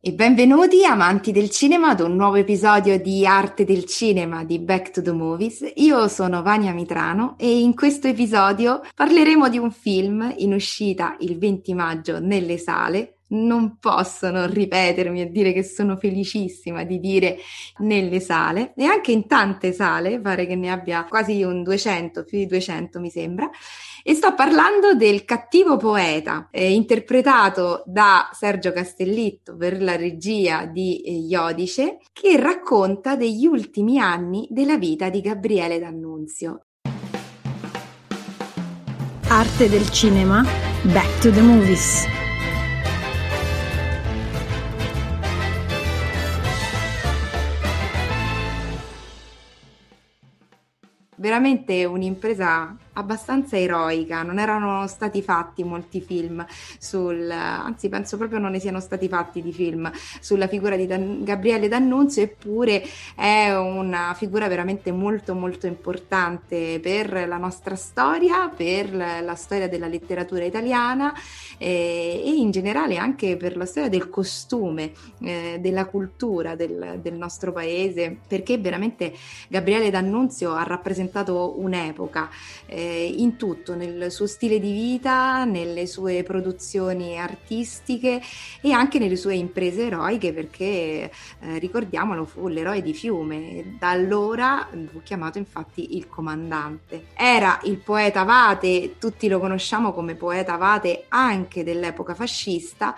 E benvenuti amanti del cinema ad un nuovo episodio di Arte del Cinema di Back to the Movies. Io sono Vania Mitrano e in questo episodio parleremo di un film in uscita il 20 maggio nelle sale. Non posso non ripetermi e dire che sono felicissima di dire nelle sale e anche in tante sale, pare che ne abbia quasi un 200, più di 200 mi sembra. E sto parlando del cattivo poeta, eh, interpretato da Sergio Castellitto per la regia di eh, Iodice, che racconta degli ultimi anni della vita di Gabriele D'Annunzio. Arte del cinema, Back to the Movies. Veramente un'impresa abbastanza eroica, non erano stati fatti molti film sul, anzi penso proprio non ne siano stati fatti di film sulla figura di Dan, Gabriele D'Annunzio, eppure è una figura veramente molto molto importante per la nostra storia, per la storia della letteratura italiana eh, e in generale anche per la storia del costume, eh, della cultura del, del nostro paese, perché veramente Gabriele D'Annunzio ha rappresentato un'epoca. Eh, in tutto, nel suo stile di vita, nelle sue produzioni artistiche e anche nelle sue imprese eroiche perché eh, ricordiamolo fu l'eroe di Fiume, da allora fu chiamato infatti il comandante. Era il poeta Vate, tutti lo conosciamo come poeta Vate anche dell'epoca fascista,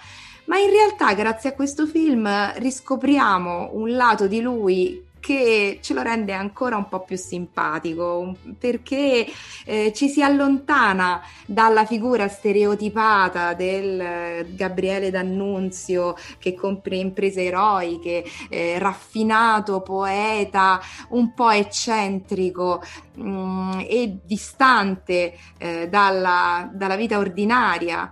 ma in realtà grazie a questo film riscopriamo un lato di lui che ce lo rende ancora un po' più simpatico perché eh, ci si allontana dalla figura stereotipata del eh, Gabriele D'Annunzio che compie imprese eroiche, eh, raffinato, poeta, un po' eccentrico mh, mm, e distante eh, dalla, dalla vita ordinaria.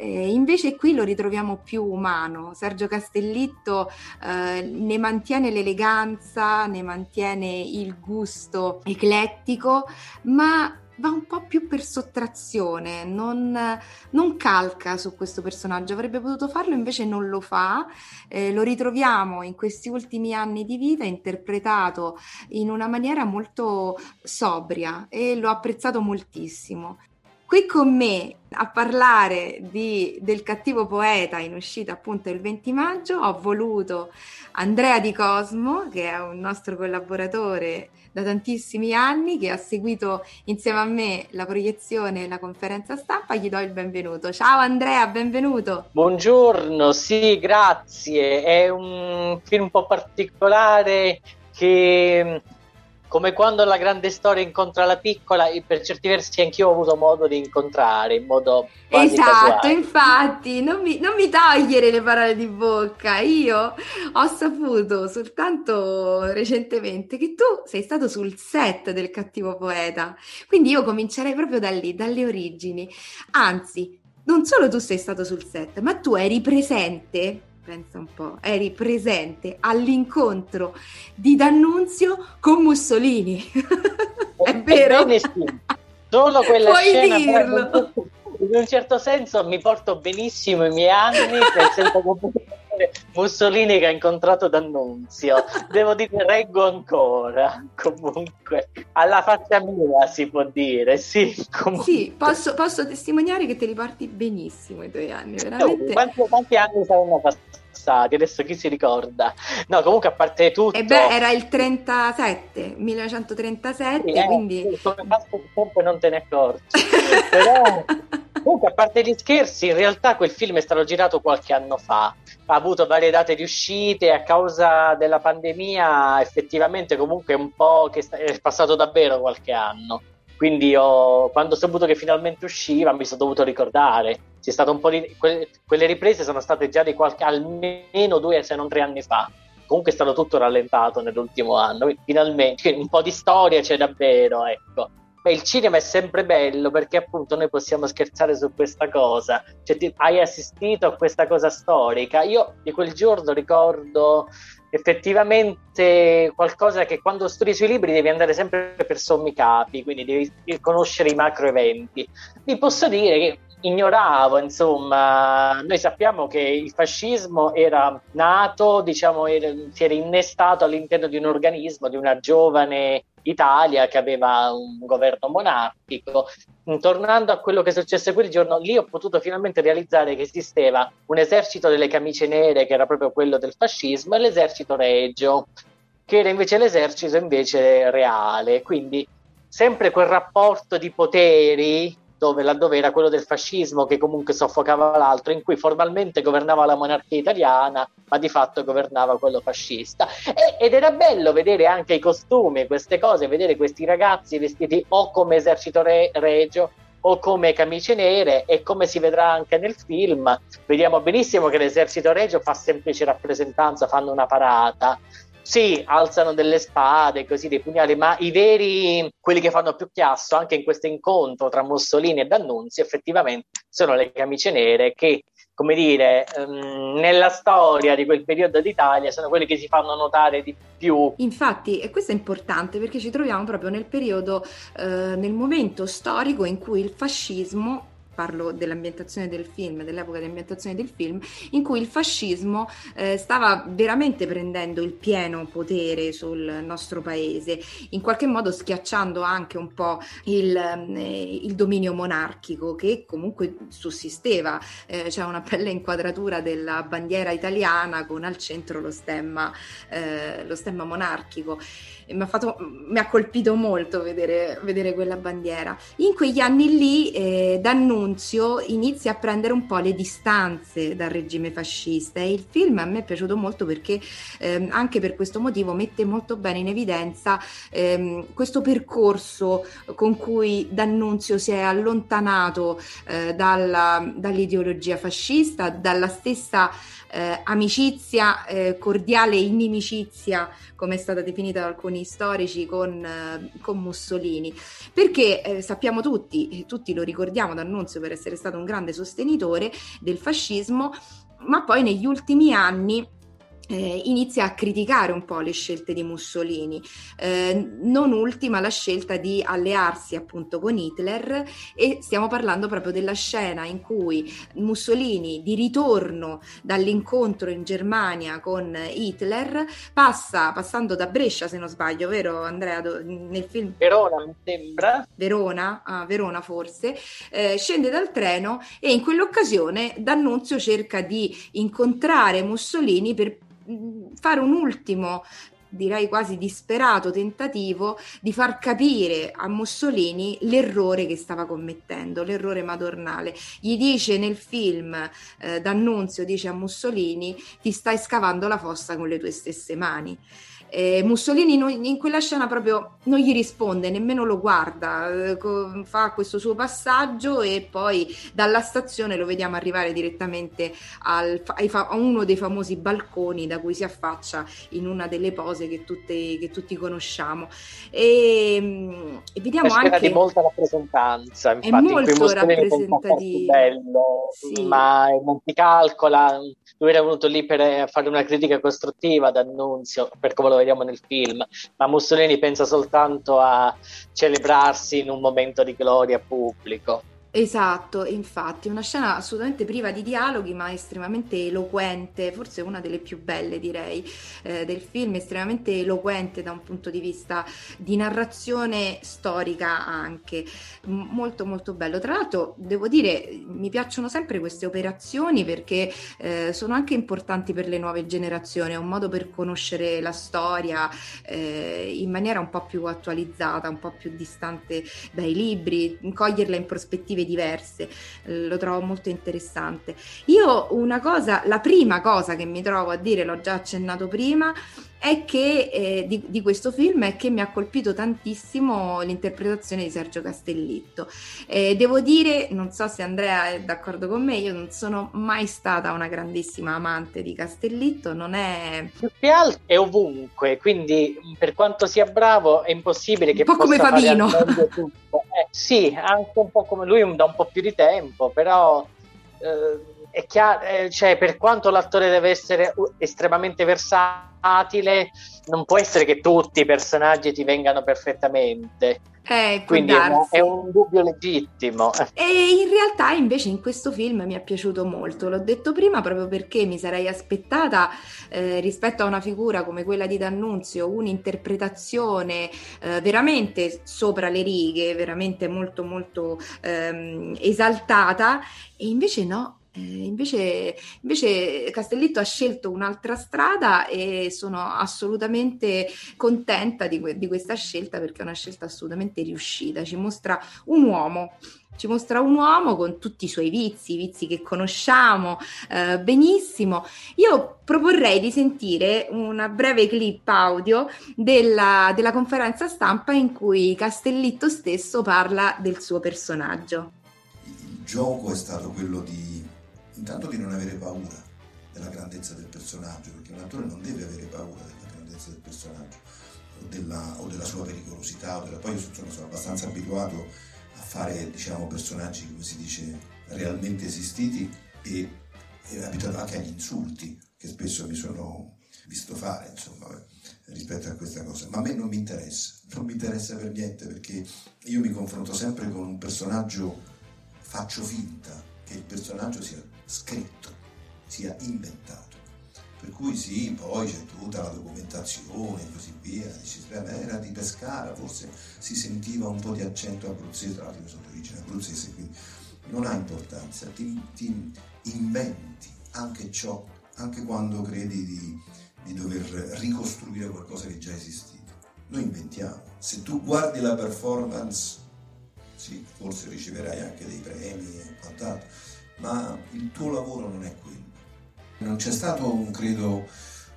Eh, invece qui lo ritroviamo più umano. Sergio Castellitto eh, ne mantiene l'eleganza, ne mantiene il gusto eclettico, ma va un po' più per sottrazione, non, non, calca su questo personaggio, avrebbe potuto farlo, invece non lo fa. Eh, lo ritroviamo in questi ultimi anni di vita interpretato in una maniera molto sobria e l'ho apprezzato moltissimo. Qui con me a parlare di, del cattivo poeta in uscita appunto il 20 maggio ho voluto Andrea Di Cosmo, che è un nostro collaboratore da tantissimi anni, che ha seguito insieme a me la proiezione e la conferenza stampa. Gli do il benvenuto. Ciao Andrea, benvenuto. Buongiorno, sì, grazie. È un film un po' particolare che come quando la grande storia incontra la piccola, per certi versi anch'io ho avuto modo di incontrare in modo Esatto, casuale. infatti, non mi, non mi togliere le parole di bocca. Io ho saputo soltanto recentemente che tu sei stato sul set del Cattivo Poeta, quindi io comincerei proprio da lì, dalle origini. Anzi, non solo tu sei stato sul set, ma tu eri presente pensa un po', eri presente all'incontro di D'Annunzio con Mussolini. È vero? Sì, solo quella Puoi scena dirlo. in un certo senso mi porto benissimo i miei anni, nel senso che Mussolini che ha incontrato D'Annunzio, devo dire reggo ancora, comunque, alla faccia mia si può dire, sì. Comunque. Sì, posso, posso testimoniare che te li porti benissimo i tuoi anni, veramente. Oh, quanti, quanti anni saranno passati? Adesso chi si ricorda? No, comunque a parte tutto... E beh, era il 37, 1937, Sì, eh, quindi... sì, come passa il tempo non te ne accorgi. Però, comunque, a parte gli scherzi, in realtà quel film è stato girato qualche anno fa. Ha avuto varie date di uscite a causa della pandemia, effettivamente, comunque, è un po' che è passato davvero qualche anno. Quindi, ho- quando ho saputo che finalmente usciva, mi sono dovuto ricordare. C'è stato un po' di. que- quelle riprese sono state già di qualche almeno due, se non tre anni fa comunque è stato tutto rallentato nell'ultimo anno, finalmente un po' di storia c'è davvero, ecco. Beh, il cinema è sempre bello perché appunto noi possiamo scherzare su questa cosa, cioè ti- hai assistito a questa cosa storica. Io di quel giorno ricordo effettivamente qualcosa che quando studi sui libri devi andare sempre per sommi capi, quindi devi conoscere i macro eventi. Vi posso dire che ignoravo, insomma, noi sappiamo che il fascismo era nato, diciamo, era, si era innestato all'interno di un organismo, di una giovane Italia che aveva un governo monarchico. Tornando a quello che è successo quel giorno, lì ho potuto finalmente realizzare che esisteva un esercito delle camicie nere, che era proprio quello del fascismo, e l'esercito regio, che era invece l'esercito invece reale. Quindi sempre quel rapporto di poteri dove laddove era quello del fascismo che comunque soffocava l'altro, in cui formalmente governava la monarchia italiana, ma di fatto governava quello fascista. E, ed era bello vedere anche i costumi, queste cose, vedere questi ragazzi vestiti o come esercito re- regio o come camicie nere e come si vedrà anche nel film, vediamo benissimo che l'esercito regio fa semplice rappresentanza, fanno una parata, sì, alzano delle spade, così dei pugnali, ma i veri, quelli che fanno più chiasso anche in questo incontro tra Mussolini e D'Annunzio, effettivamente sono le camicie nere che, come dire, um, nella storia di quel periodo d'Italia sono quelli che si fanno notare di più. Infatti, e questo è importante perché ci troviamo proprio nel periodo, eh, nel momento storico in cui il fascismo parlo dell'ambientazione del film, dell'epoca di ambientazione del film, in cui il fascismo eh, stava veramente prendendo il pieno potere sul nostro paese, in qualche modo schiacciando anche un po' il, eh, il dominio monarchico che comunque sussisteva. Eh, c'è una bella inquadratura della bandiera italiana con al centro lo stemma, eh, lo stemma monarchico mi ha, fatto, mi ha colpito molto vedere, vedere, quella bandiera. In quegli anni lì eh, D'Annunzio inizia a prendere un po' le distanze dal regime fascista e il film a me è piaciuto molto perché eh, anche per questo motivo mette molto bene in evidenza eh, questo percorso con cui D'Annunzio si è allontanato eh, dalla, dall'ideologia fascista, dalla stessa eh, amicizia eh, cordiale inimicizia, come è stata definita da alcuni storici, con, eh, con Mussolini. Perché eh, sappiamo tutti, tutti lo ricordiamo D'Annunzio per essere stato un grande sostenitore del fascismo, ma poi negli ultimi anni eh, inizia a criticare un po' le scelte di Mussolini, eh, non ultima la scelta di allearsi appunto con Hitler e stiamo parlando proprio della scena in cui Mussolini di ritorno dall'incontro in Germania con Hitler passa, passando da Brescia se non sbaglio, vero Andrea, nel film? Verona mi sembra. Verona, ah, Verona forse, eh, scende dal treno e in quell'occasione D'Annunzio cerca di incontrare Mussolini per fare un ultimo direi quasi disperato tentativo di far capire a Mussolini l'errore che stava commettendo, l'errore madornale. Gli dice nel film eh, D'Annunzio, dice a Mussolini, ti stai scavando la fossa con le tue stesse mani. Eh, Mussolini non, in quella scena proprio non gli risponde, nemmeno lo guarda, eh, fa questo suo passaggio e poi dalla stazione lo vediamo arrivare direttamente al, a uno dei famosi balconi da cui si affaccia in una delle pose che, tutte, che tutti conosciamo. E, ehm, e vediamo anche... di molta rappresentanza, infatti, è molto rappresentativo. Bello, sì. ma non si calcola, lui era venuto lì per fare una critica costruttiva ad Annunzio, per come lo vediamo nel film, ma Mussolini pensa soltanto a celebrarsi in un momento di gloria pubblico. Esatto, infatti, una scena assolutamente priva di dialoghi, ma estremamente eloquente, forse una delle più belle, direi, eh, del film, estremamente eloquente da un punto di vista di narrazione storica anche, M- molto molto bello. Tra l'altro, devo dire, mi piacciono sempre queste operazioni perché eh, sono anche importanti per le nuove generazioni, è un modo per conoscere la storia eh, in maniera un po' più attualizzata, un po' più distante dai libri, coglierla in prospettive prospettive diverse, eh, lo trovo molto interessante. Io una cosa, la prima cosa che mi trovo a dire, l'ho già accennato prima, è che eh, di, di, questo film è che mi ha colpito tantissimo l'interpretazione di Sergio Castellitto. Eh, devo dire, non so se Andrea è d'accordo con me, io non sono mai stata una grandissima amante di Castellitto, non è... Più che altro è ovunque, quindi per quanto sia bravo è impossibile che... Un po' come Favino. Eh, sì, anche un po' come lui da un po' più di tempo, però... Eh, è chiaro, eh, cioè, per quanto l'attore deve essere estremamente versatile, non può essere che tutti i personaggi ti vengano perfettamente. Eh, Quindi è, è, un dubbio legittimo. E in realtà invece in questo film mi è piaciuto molto, l'ho detto prima proprio perché mi sarei aspettata eh, rispetto a una figura come quella di D'Annunzio un'interpretazione eh, veramente sopra le righe, veramente molto molto ehm, esaltata e invece no, eh, invece, invece, Castellitto ha scelto un'altra strada e sono assolutamente contenta di, di, questa scelta perché è una scelta assolutamente riuscita. Ci mostra un uomo. Ci mostra un uomo con tutti i suoi vizi, i vizi che conosciamo eh, benissimo. Io proporrei di sentire una breve clip audio della, della conferenza stampa in cui Castellitto stesso parla del suo personaggio. Il gioco è stato quello di intanto di non avere paura della grandezza del personaggio, perché un attore non deve avere paura della grandezza del personaggio o della, o della sua pericolosità. Della... Poi sono, sono abbastanza abituato a fare diciamo, personaggi, come si dice, realmente esistiti e, e abituato anche agli insulti che spesso mi sono visto fare, insomma, rispetto a questa cosa. Ma a me non mi interessa, non mi interessa per niente perché io mi confronto sempre con un personaggio, faccio finta che il personaggio sia scritto, sia inventato. Per cui sì, poi c'è tutta la documentazione e così via, dici, era di Pescara, forse si sentiva un po' di accento abruzzese, tra l'altro io sono di origine abruzzese, quindi non ha importanza, ti, ti inventi anche ciò, anche quando credi di, di dover ricostruire qualcosa che già esistito. Noi inventiamo. Se tu guardi la performance, sì, forse riceverai anche dei premi e quant'altro, ma il tuo lavoro non è quello. Non c'è stato, un, credo,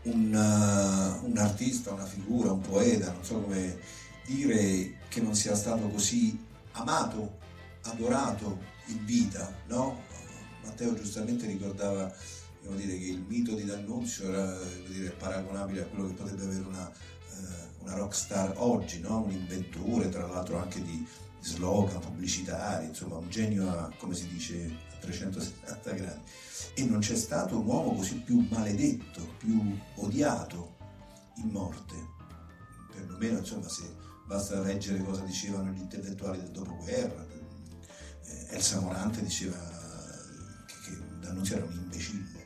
un, uh, un artista, una figura, un poeta, non so come dire, che non sia stato così amato, adorato in vita, no? Matteo giustamente ricordava dire, che il mito di D'Annunzio era dire, paragonabile a quello che potrebbe avere una, uh, una rockstar oggi, no? un inventore, tra l'altro anche di slogan pubblicitari, insomma un genio a, come si dice, 360 gradi. E non c'è stato un uomo così più maledetto, più odiato in morte. Perlomeno, insomma, se basta leggere cosa dicevano gli intellettuali del dopoguerra. Eh, Elsa Morante diceva che, che D'Annunzio era un imbecille.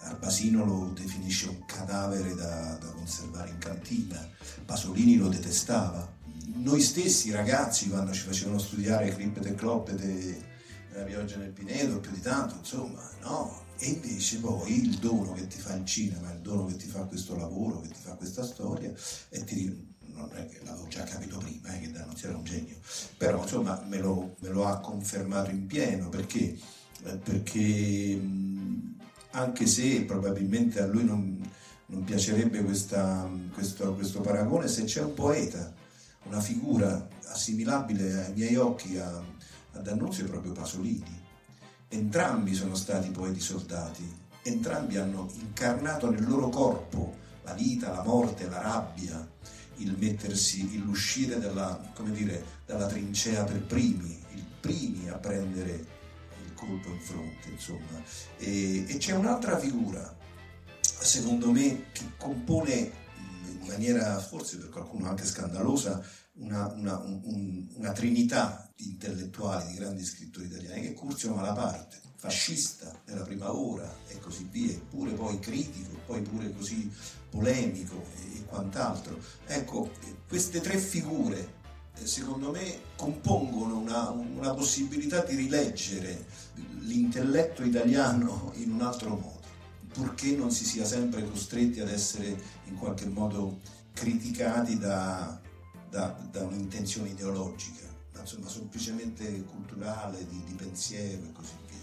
Arbasino lo definisce un cadavere da, da conservare in cantina, Pasolini lo detestava noi stessi ragazzi quando ci facevano studiare Crippet e Cloppete la pioggia nel Pinedo più di tanto insomma no? E invece poi il dono che ti fa il cinema il dono che ti fa questo lavoro che ti fa questa storia e ti non è che l'avevo già capito prima eh, che non era un genio però insomma me lo, me lo ha confermato in pieno perché, eh, perché anche se probabilmente a lui non, non piacerebbe questa, questo, questo paragone se c'è un poeta una figura assimilabile ai miei occhi a, a D'Annunzio proprio Pasolini. Entrambi sono stati poeti soldati, entrambi hanno incarnato nel loro corpo la vita, la morte, la rabbia, il mettersi, l'uscire dalla, dire, dalla trincea per primi, il primi a prendere il colpo in fronte, insomma. E, e c'è un'altra figura, secondo me, che compone in maniera forse per qualcuno anche scandalosa una, una, un, una trinità di intellettuali, di grandi scrittori italiani, che Curzio Malaparte, fascista nella prima ora e così via, eppure poi critico, poi pure così polemico e, e quant'altro. Ecco, queste tre figure eh, secondo me compongono una, una possibilità di rileggere l'intelletto italiano in un altro modo purché non si sia sempre costretti ad essere in qualche modo criticati da, da, da un'intenzione ideologica, ma insomma semplicemente culturale, di, di pensiero e così via.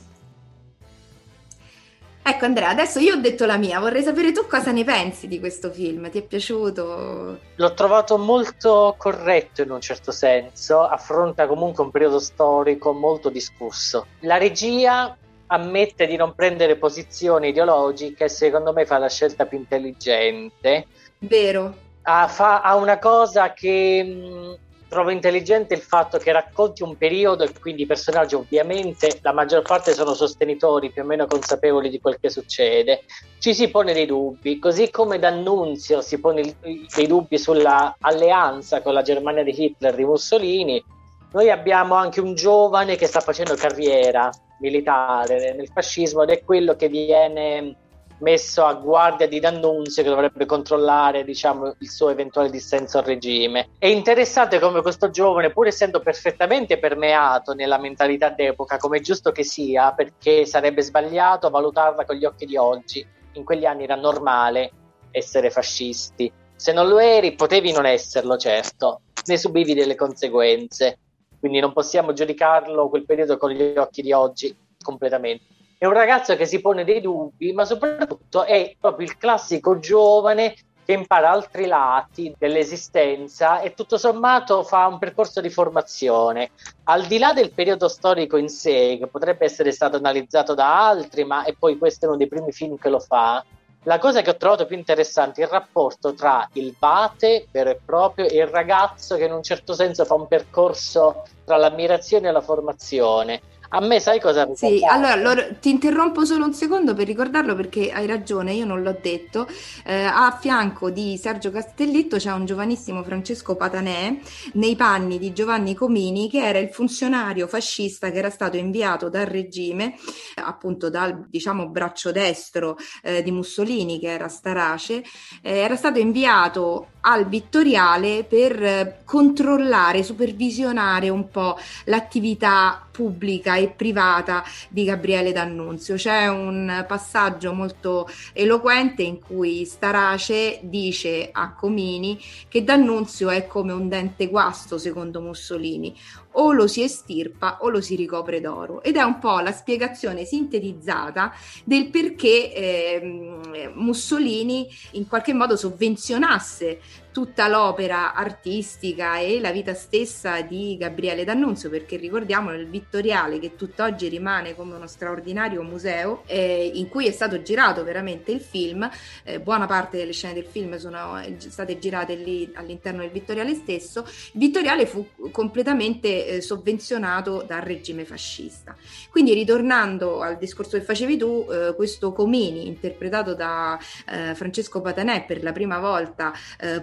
Ecco Andrea, adesso io ho detto la mia, vorrei sapere tu cosa ne pensi di questo film, ti è piaciuto? L'ho trovato molto corretto in un certo senso, affronta comunque un periodo storico molto discusso. La regia ammette di non prendere posizioni ideologiche, secondo me fa la scelta più intelligente. Vero. Ha, fa, ha una cosa che mh, trovo intelligente il fatto che racconti un periodo e quindi i personaggi ovviamente la maggior parte sono sostenitori più o meno consapevoli di quel che succede. Ci si pone dei dubbi, così come D'Annunzio si pone dei dubbi sulla alleanza con la Germania di Hitler di Mussolini. Noi abbiamo anche un giovane che sta facendo carriera militare nel fascismo ed è quello che viene messo a guardia di D'Annunzio che dovrebbe controllare diciamo, il suo eventuale dissenso al regime. È interessante come questo giovane, pur essendo perfettamente permeato nella mentalità d'epoca, come è giusto che sia, perché sarebbe sbagliato valutarla con gli occhi di oggi, in quegli anni era normale essere fascisti. Se non lo eri, potevi non esserlo, certo, ne subivi delle conseguenze. Quindi non possiamo giudicarlo quel periodo con gli occhi di oggi completamente è un ragazzo che si pone dei dubbi, ma soprattutto è proprio il classico giovane che impara altri lati dell'esistenza e tutto sommato fa un percorso di formazione. Al di là del periodo storico in sé, che potrebbe essere stato analizzato da altri, ma e poi questo è uno dei primi film che lo fa, la cosa che ho trovato più interessante è il rapporto tra il bate vero e proprio e il ragazzo che in un certo senso fa un percorso tra l'ammirazione e la formazione. A me sai cosa mi Sì, allora, allora, ti interrompo solo un secondo per ricordarlo perché hai ragione, io non l'ho detto. Eh, a fianco di Sergio Castellitto c'è un giovanissimo Francesco Patanè nei panni di Giovanni Comini che era il funzionario fascista che era stato inviato dal regime, appunto dal diciamo braccio destro eh, di Mussolini che era Starace, eh, era stato inviato al Vittoriale per eh, controllare, supervisionare un po' l'attività pubblica e privata di Gabriele D'Annunzio. C'è un passaggio molto eloquente in cui Starace dice a Comini che D'Annunzio è come un dente guasto secondo Mussolini, o lo si estirpa o lo si ricopre d'oro. Ed è un po' la spiegazione sintetizzata del perché eh, Mussolini in qualche modo sovvenzionasse tutta l'opera artistica e la vita stessa di Gabriele D'Annunzio, perché ricordiamo il Vittoriale che tutt'oggi rimane come uno straordinario museo eh, in cui è stato girato veramente il film, eh, buona parte delle scene del film sono eh, state girate lì all'interno del Vittoriale stesso, Vittoriale fu completamente eh, sovvenzionato dal regime fascista. Quindi ritornando al discorso che facevi tu, eh, questo Comini interpretato da eh, Francesco Patanè per la prima volta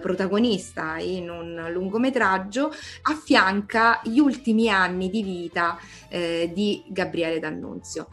protagonista protagonista in un lungometraggio, affianca gli ultimi anni di vita eh, di Gabriele D'Annunzio.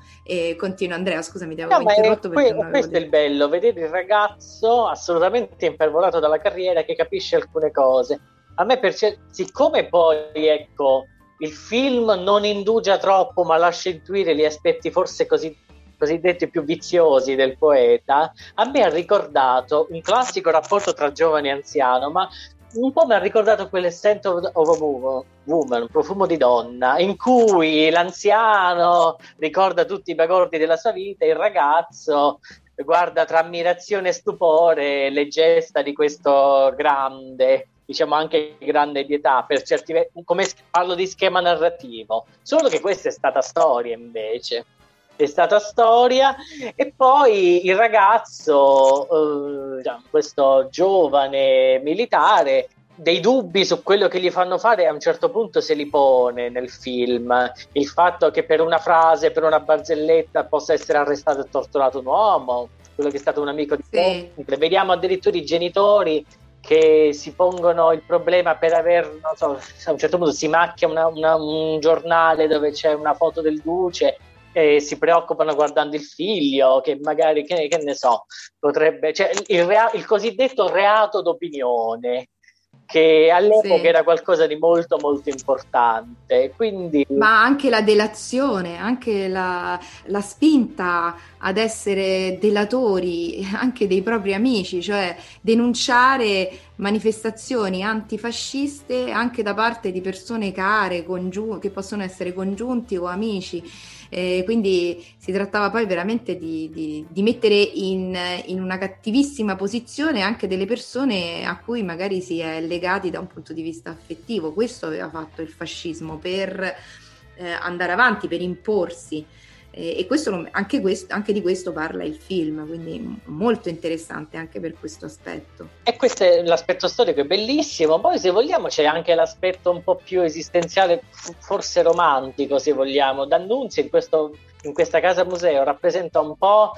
Continua Andrea, scusami, ti avevo no, interrotto. Que- questo detto. è il bello, vedere il ragazzo assolutamente impervolato dalla carriera che capisce alcune cose. A me, perce- siccome poi, ecco, il film non indugia troppo, ma lascia intuire gli aspetti forse così cosiddetti più viziosi del poeta, a me ha ricordato un classico rapporto tra giovane e anziano, ma un po' mi ha ricordato quel Scent of, of a Woman, profumo di donna, in cui l'anziano ricorda tutti i bagordi della sua vita e il ragazzo guarda tra ammirazione e stupore le gesta di questo grande diciamo anche grande di età per certi come parlo di schema narrativo solo che questa è stata storia invece è stata storia e poi il ragazzo, eh, diciamo, questo giovane militare, dei dubbi su quello che gli fanno fare a un certo punto se li pone nel film. Il fatto che per una frase, per una barzelletta possa essere arrestato e torturato un uomo, quello che è stato un amico di sì. Vediamo addirittura i genitori che si pongono il problema per aver, non so, a un certo punto si macchia una, una, un giornale dove c'è una foto del duce e si preoccupano guardando il figlio, che magari, che, che ne so, potrebbe, cioè il, rea- il cosiddetto reato d'opinione, che all'epoca sì. era qualcosa di molto molto importante. Quindi... Ma anche la delazione, anche la, la, spinta ad essere delatori anche dei propri amici, cioè denunciare manifestazioni antifasciste anche da parte di persone care, congiun- che possono essere congiunti o amici. Eh, quindi si trattava poi veramente di, di, di mettere in, in, una cattivissima posizione anche delle persone a cui magari si è legati da un punto di vista affettivo. Questo aveva fatto il fascismo per eh, andare avanti, per imporsi. E, questo, anche, questo, anche di questo parla il film, quindi molto interessante anche per questo aspetto. E questo è l'aspetto storico, è bellissimo. Poi se vogliamo c'è anche l'aspetto un po' più esistenziale, forse romantico se vogliamo. D'Annunzio in, questo, in questa casa museo rappresenta un po'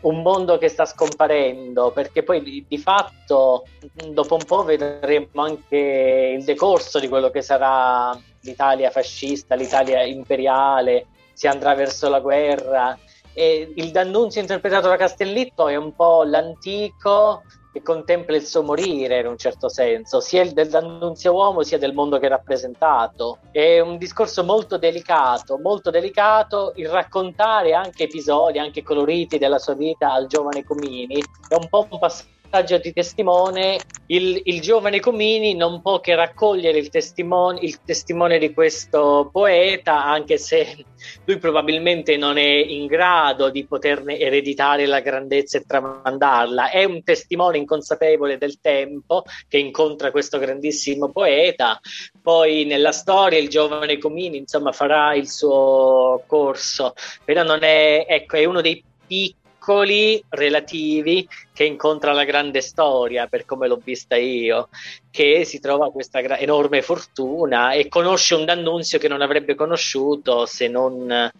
un mondo che sta scomparendo, perché poi di, di, fatto dopo un po' vedremo anche il decorso di quello che sarà l'Italia fascista, l'Italia imperiale, si andrà verso la guerra. E il D'Annunzio interpretato da Castellitto è un po' l'antico che contempla il suo morire in un certo senso, sia il dell'annunzio uomo sia del mondo che è rappresentato. È un discorso molto delicato, molto delicato il raccontare anche episodi, anche coloriti della sua vita al giovane Comini. È un po' un passaggio passaggio di testimone, il, il, giovane Comini non può che raccogliere il testimone, il testimone di questo poeta, anche se lui probabilmente non è in grado di poterne ereditare la grandezza e tramandarla. È un testimone inconsapevole del tempo che incontra questo grandissimo poeta. Poi nella storia il giovane Comini insomma farà il suo corso, però non è, ecco, è uno dei piccoli piccoli relativi che incontra la grande storia, per come l'ho vista io, che si trova questa gra- enorme fortuna e conosce un D'Annunzio che non avrebbe conosciuto se non,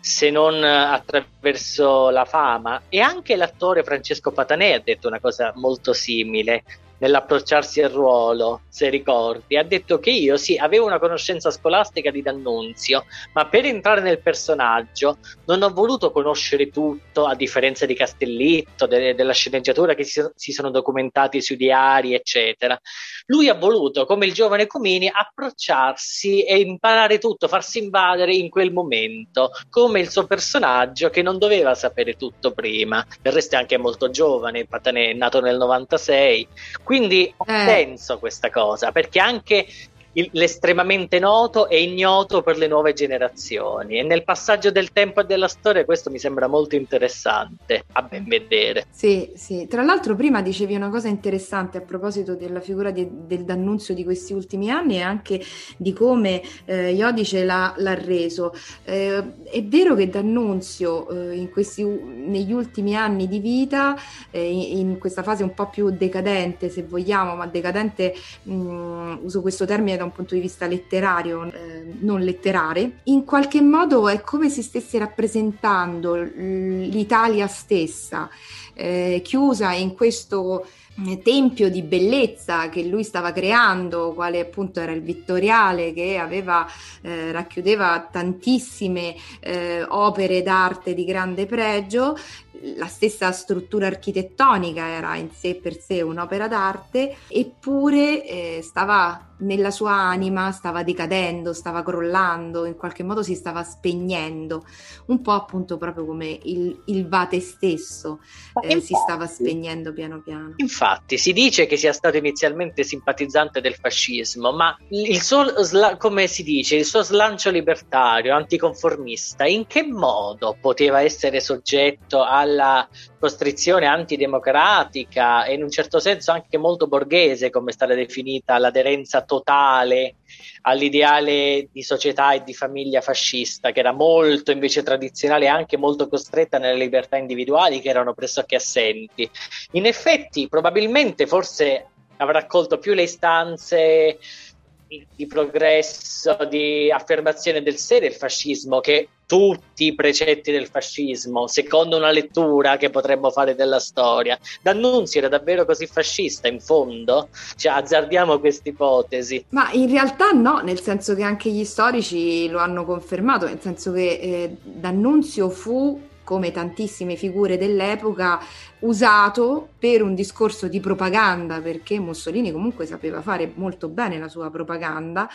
se non attraverso la fama. E anche l'attore Francesco Patanè ha detto una cosa molto simile nell'approcciarsi al ruolo, se ricordi, ha detto che io sì, avevo una conoscenza scolastica di D'Annunzio, ma per entrare nel personaggio non ho voluto conoscere tutto, a differenza di Castellitto, de- della sceneggiatura che si, si sono documentati sui diari, eccetera. Lui ha voluto, come il giovane Comini, approcciarsi e imparare tutto, farsi invadere in quel momento, come il suo personaggio che non doveva sapere tutto prima. Del resto è anche molto giovane, Patanè è nato nel 96 quindi ha eh. senso questa cosa, perché anche il, l'estremamente noto e ignoto per le nuove generazioni e nel passaggio del tempo e della storia questo mi sembra molto interessante a ben vedere. Sì, sì. Tra l'altro prima dicevi una cosa interessante a proposito della figura di, del D'Annunzio di questi ultimi anni e anche di come eh, Iodice l'ha, l'ha reso. Eh, è vero che D'Annunzio eh, questi, negli ultimi anni di vita, eh, in questa fase un po' più decadente se vogliamo, ma decadente mh, mm, uso questo termine da un punto di vista letterario, eh, non letterare, in qualche modo è come se stesse rappresentando l'Italia stessa, eh, chiusa in questo eh, tempio di bellezza che lui stava creando, quale appunto era il Vittoriale, che aveva, eh, racchiudeva tantissime eh, opere d'arte di grande pregio, la stessa struttura architettonica era in sé per sé un'opera d'arte, eppure eh, stava nella sua anima, stava decadendo, stava crollando, in qualche modo si stava spegnendo, un po' appunto proprio come il, il Vate stesso eh, infatti, si stava spegnendo piano piano. Infatti si dice che sia stato inizialmente simpatizzante del fascismo, ma il suo, come si dice, il suo slancio libertario, anticonformista, in che modo poteva essere soggetto al alla costrizione antidemocratica e in un certo senso anche molto borghese, come è stata definita l'aderenza totale all'ideale di società e di famiglia fascista, che era molto invece tradizionale e anche molto costretta nelle libertà individuali che erano pressoché assenti. In effetti, probabilmente, forse avrà accolto più le istanze di progresso, di affermazione del sé del fascismo che tutti i precetti del fascismo, secondo una lettura che potremmo fare della storia. D'Annunzio era davvero così fascista in fondo? Cioè, azzardiamo questa ipotesi. Ma in realtà no, nel senso che anche gli storici lo hanno confermato, nel senso che eh, D'Annunzio fu come tantissime figure dell'epoca, usato per un discorso di propaganda, perché Mussolini comunque sapeva fare molto bene la sua propaganda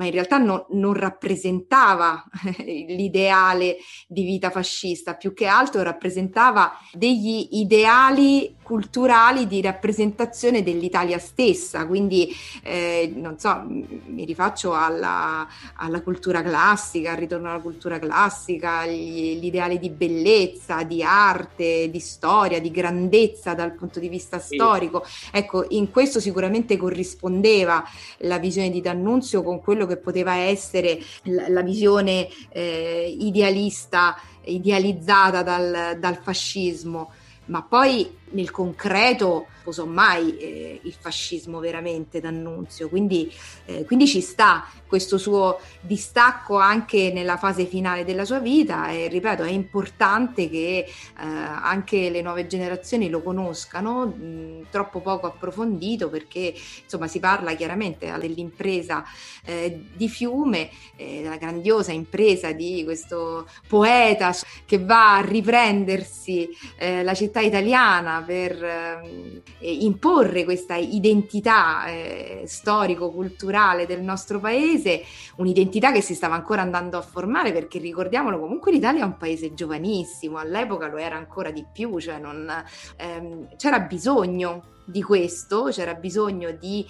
ma in realtà no, non rappresentava l'ideale di vita fascista, più che altro rappresentava degli ideali culturali di rappresentazione dell'Italia stessa, quindi eh, non so, mi rifaccio alla, alla, cultura classica, al ritorno alla cultura classica, gli, l'ideale di bellezza, di arte, di storia, di grandezza dal punto di vista sì. storico. Ecco, in questo sicuramente corrispondeva la visione di D'Annunzio con quello che poteva essere la, la visione eh, idealista, idealizzata dal, dal fascismo, ma poi nel concreto posò mai eh, il fascismo veramente d'annunzio, quindi, eh, quindi, ci sta questo suo distacco anche nella fase finale della sua vita e ripeto è importante che eh, anche le nuove generazioni lo conoscano, mh, troppo poco approfondito perché insomma si parla chiaramente dell'impresa eh, di Fiume, eh, della grandiosa impresa di questo poeta che va a riprendersi eh, la città italiana per ehm, imporre questa identità eh, storico-culturale del nostro paese, un'identità che si stava ancora andando a formare perché ricordiamolo comunque l'Italia è un paese giovanissimo, all'epoca lo era ancora di più, cioè non, ehm, c'era bisogno di questo, c'era bisogno di,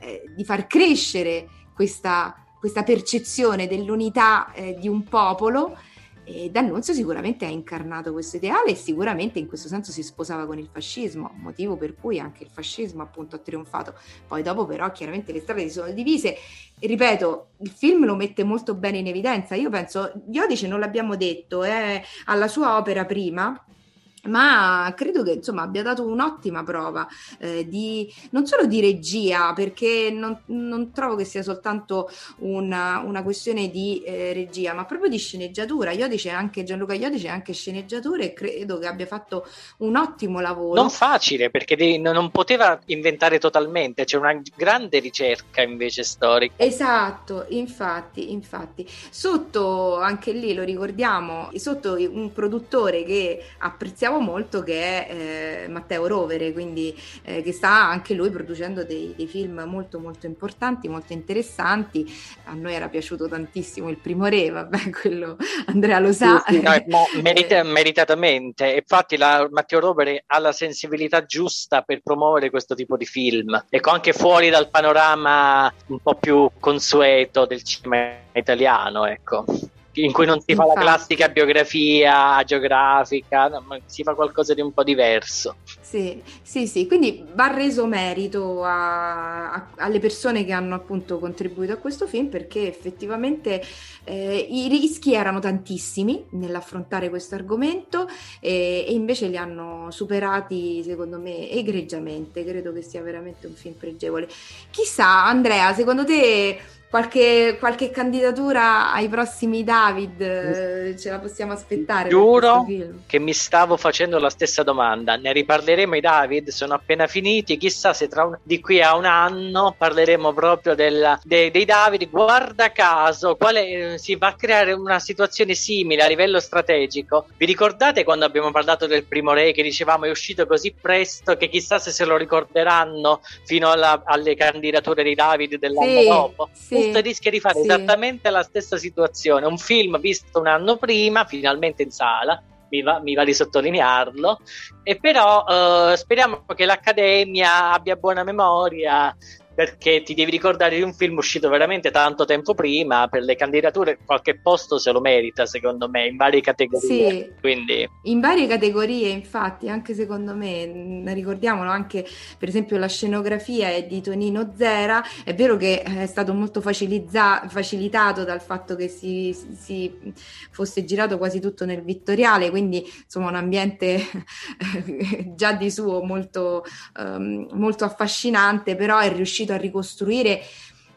eh, di far crescere questa, questa percezione dell'unità eh, di un popolo e D'Annunzio sicuramente ha incarnato questo ideale e sicuramente in questo senso si sposava con il fascismo, motivo per cui anche il fascismo appunto ha trionfato. Poi dopo però chiaramente le strade si sono divise ripeto, il film lo mette molto bene in evidenza. Io penso, Iodice non l'abbiamo detto, è alla sua opera prima ma credo che insomma abbia dato un'ottima prova eh, di non solo di regia perché non, non trovo che sia soltanto una, una questione di eh, regia ma proprio di sceneggiatura. Iodice anche Gianluca Iodice anche sceneggiatura e credo che abbia fatto un ottimo lavoro. Non facile perché di, non poteva inventare totalmente c'è una grande ricerca invece storica. Esatto infatti infatti. Sotto anche lì lo ricordiamo sotto un produttore che apprezziamo apprezziamo molto che è eh, Matteo Rovere, quindi eh, che sta anche lui producendo dei, dei, film molto molto importanti, molto interessanti. A noi era piaciuto tantissimo il primo re, vabbè, quello Andrea lo sa. Sì, sì, no, merita, meritatamente, infatti la, Matteo Rovere ha la sensibilità giusta per promuovere questo tipo di film, ecco anche fuori dal panorama un po' più consueto del cinema italiano, ecco in cui non si Infatti. fa la classica biografia geografica, no, ma si fa qualcosa di un po' diverso. Sì, sì, sì, quindi va reso merito a, a, alle persone che hanno appunto contribuito a questo film perché effettivamente eh, i rischi erano tantissimi nell'affrontare questo argomento e, e invece li hanno superati secondo me egregiamente, credo che sia veramente un film pregevole. Chissà Andrea, secondo te Qualche, qualche, candidatura ai prossimi David eh, ce la possiamo aspettare? Giuro che mi stavo facendo la stessa domanda. Ne riparleremo i David? Sono appena finiti. Chissà se tra un, di qui a un anno parleremo proprio della, de, dei David. Guarda caso, quale, si va a creare una situazione simile a livello strategico. Vi ricordate quando abbiamo parlato del primo re che dicevamo è uscito così presto che chissà se se lo ricorderanno fino alla, alle candidature dei David dell'anno sì, dopo? Sì questo rischia di fare sì. esattamente la stessa situazione. Un film visto un anno prima, finalmente in sala, mi va, mi va, di sottolinearlo. E però eh, speriamo che l'Accademia abbia buona memoria perché ti devi ricordare di un film uscito veramente tanto tempo prima per le candidature qualche posto se lo merita secondo me in varie categorie. Sì, Quindi... in varie categorie infatti anche secondo me ricordiamolo anche per esempio la scenografia è di Tonino Zera. È vero che è stato molto facilizza- facilitato dal fatto che si, si, fosse girato quasi tutto nel vittoriale quindi insomma un ambiente già di suo molto, um, molto affascinante però è riuscito riuscito a ricostruire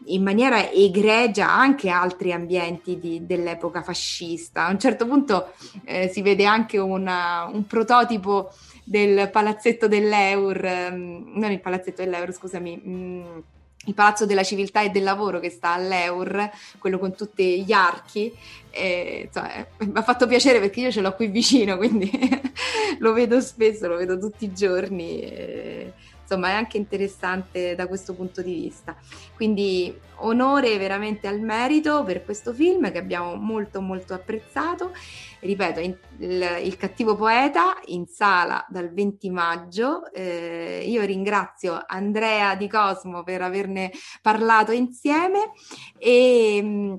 in maniera egregia anche altri ambienti di, dell'epoca fascista. A un certo punto eh, si vede anche una, un prototipo del palazzetto dell'Eur, ehm, non il palazzetto dell'Eur, scusami. Mh, mm, il Palazzo della Civiltà e del Lavoro che sta all'Eur, quello con tutti gli archi. Eh, mi ha fatto piacere perché io ce l'ho qui vicino, quindi lo vedo spesso, lo vedo tutti i giorni. E, insomma è anche interessante da questo punto di vista. Quindi onore veramente al merito per questo film che abbiamo molto molto apprezzato. Ripeto, in, il, il, cattivo poeta in sala dal 20 maggio. Eh, io ringrazio Andrea Di Cosmo per averne parlato insieme e mm,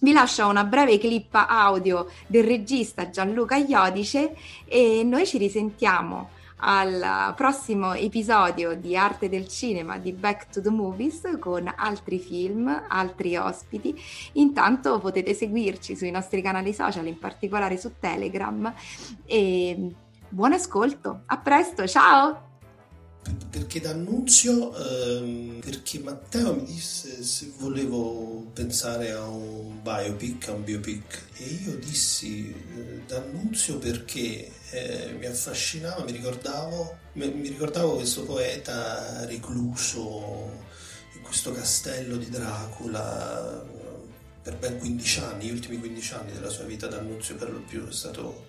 vi lascio una breve clip audio del regista Gianluca Iodice e noi ci risentiamo al prossimo episodio di Arte del Cinema di Back to the Movies con altri film, altri ospiti. Intanto potete seguirci sui nostri canali social, in particolare su Telegram. E buon ascolto, a presto, ciao! Perché d'annunzio ehm, perché Matteo mi disse se volevo pensare a un biopic a un biopic. E io dissi eh, d'annunzio perché eh, mi affascinava mi ricordavo mi, ricordavo questo poeta recluso in questo castello di Dracula per ben 15 anni, gli ultimi 15 anni della sua vita d'annunzio per lo più è stato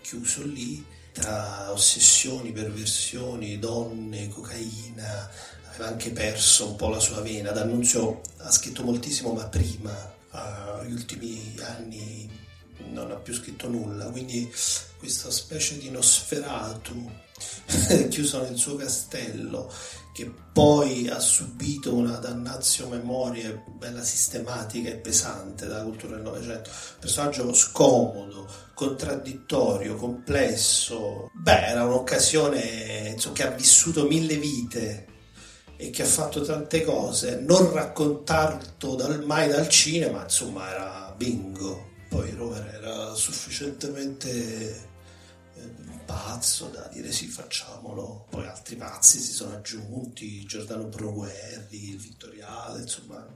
chiuso lì tra ossessioni, perversioni, donne, cocaina, aveva anche perso un po' la sua vena. D'Annunzio ha scritto moltissimo, ma prima, negli ultimi anni, non ha più scritto nulla. Quindi questa specie di Nosferatu chiuso nel suo castello che poi ha subito una dannazio memoria bella sistematica e pesante dalla cultura del Novecento. Personaggio scomodo, contraddittorio, complesso. Beh, era un'occasione insomma, che ha vissuto mille vite e che ha fatto tante cose. Non raccontato dal, mai dal cinema, insomma, era bingo. Poi Rover era sufficientemente pazzo da dire sì facciamolo. Poi altri pazzi si sono aggiunti Giordano Proguerri il Vittoriale insomma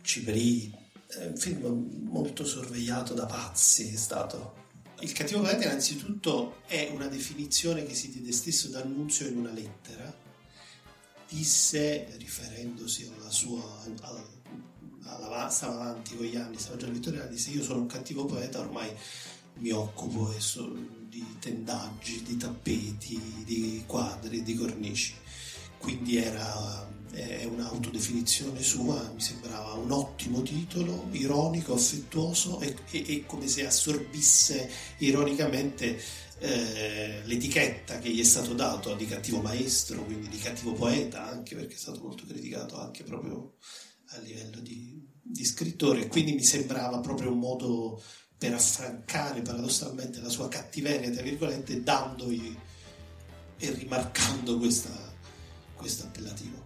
Cipri è un film molto sorvegliato da pazzi è stato. Il cattivo poeta innanzitutto è una definizione che si diede stesso d'annunzio in una lettera. Disse riferendosi alla sua alla, alla, stava avanti con gli anni stava già Vittoriale disse io sono un cattivo poeta ormai mi occupo adesso di tendaggi, di tappeti, di quadri, di cornici. Quindi era è un'autodefinizione sua, mi sembrava un ottimo titolo, ironico, affettuoso e, e, e come se assorbisse ironicamente eh, l'etichetta che gli è stato dato di cattivo maestro, quindi di cattivo poeta, anche perché è stato molto criticato anche proprio a livello di, di scrittore, quindi mi sembrava proprio un modo per affrancare paradossalmente la sua cattiveria, tra virgolette, dandogli e rimarcando questo appellativo.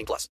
18 plus.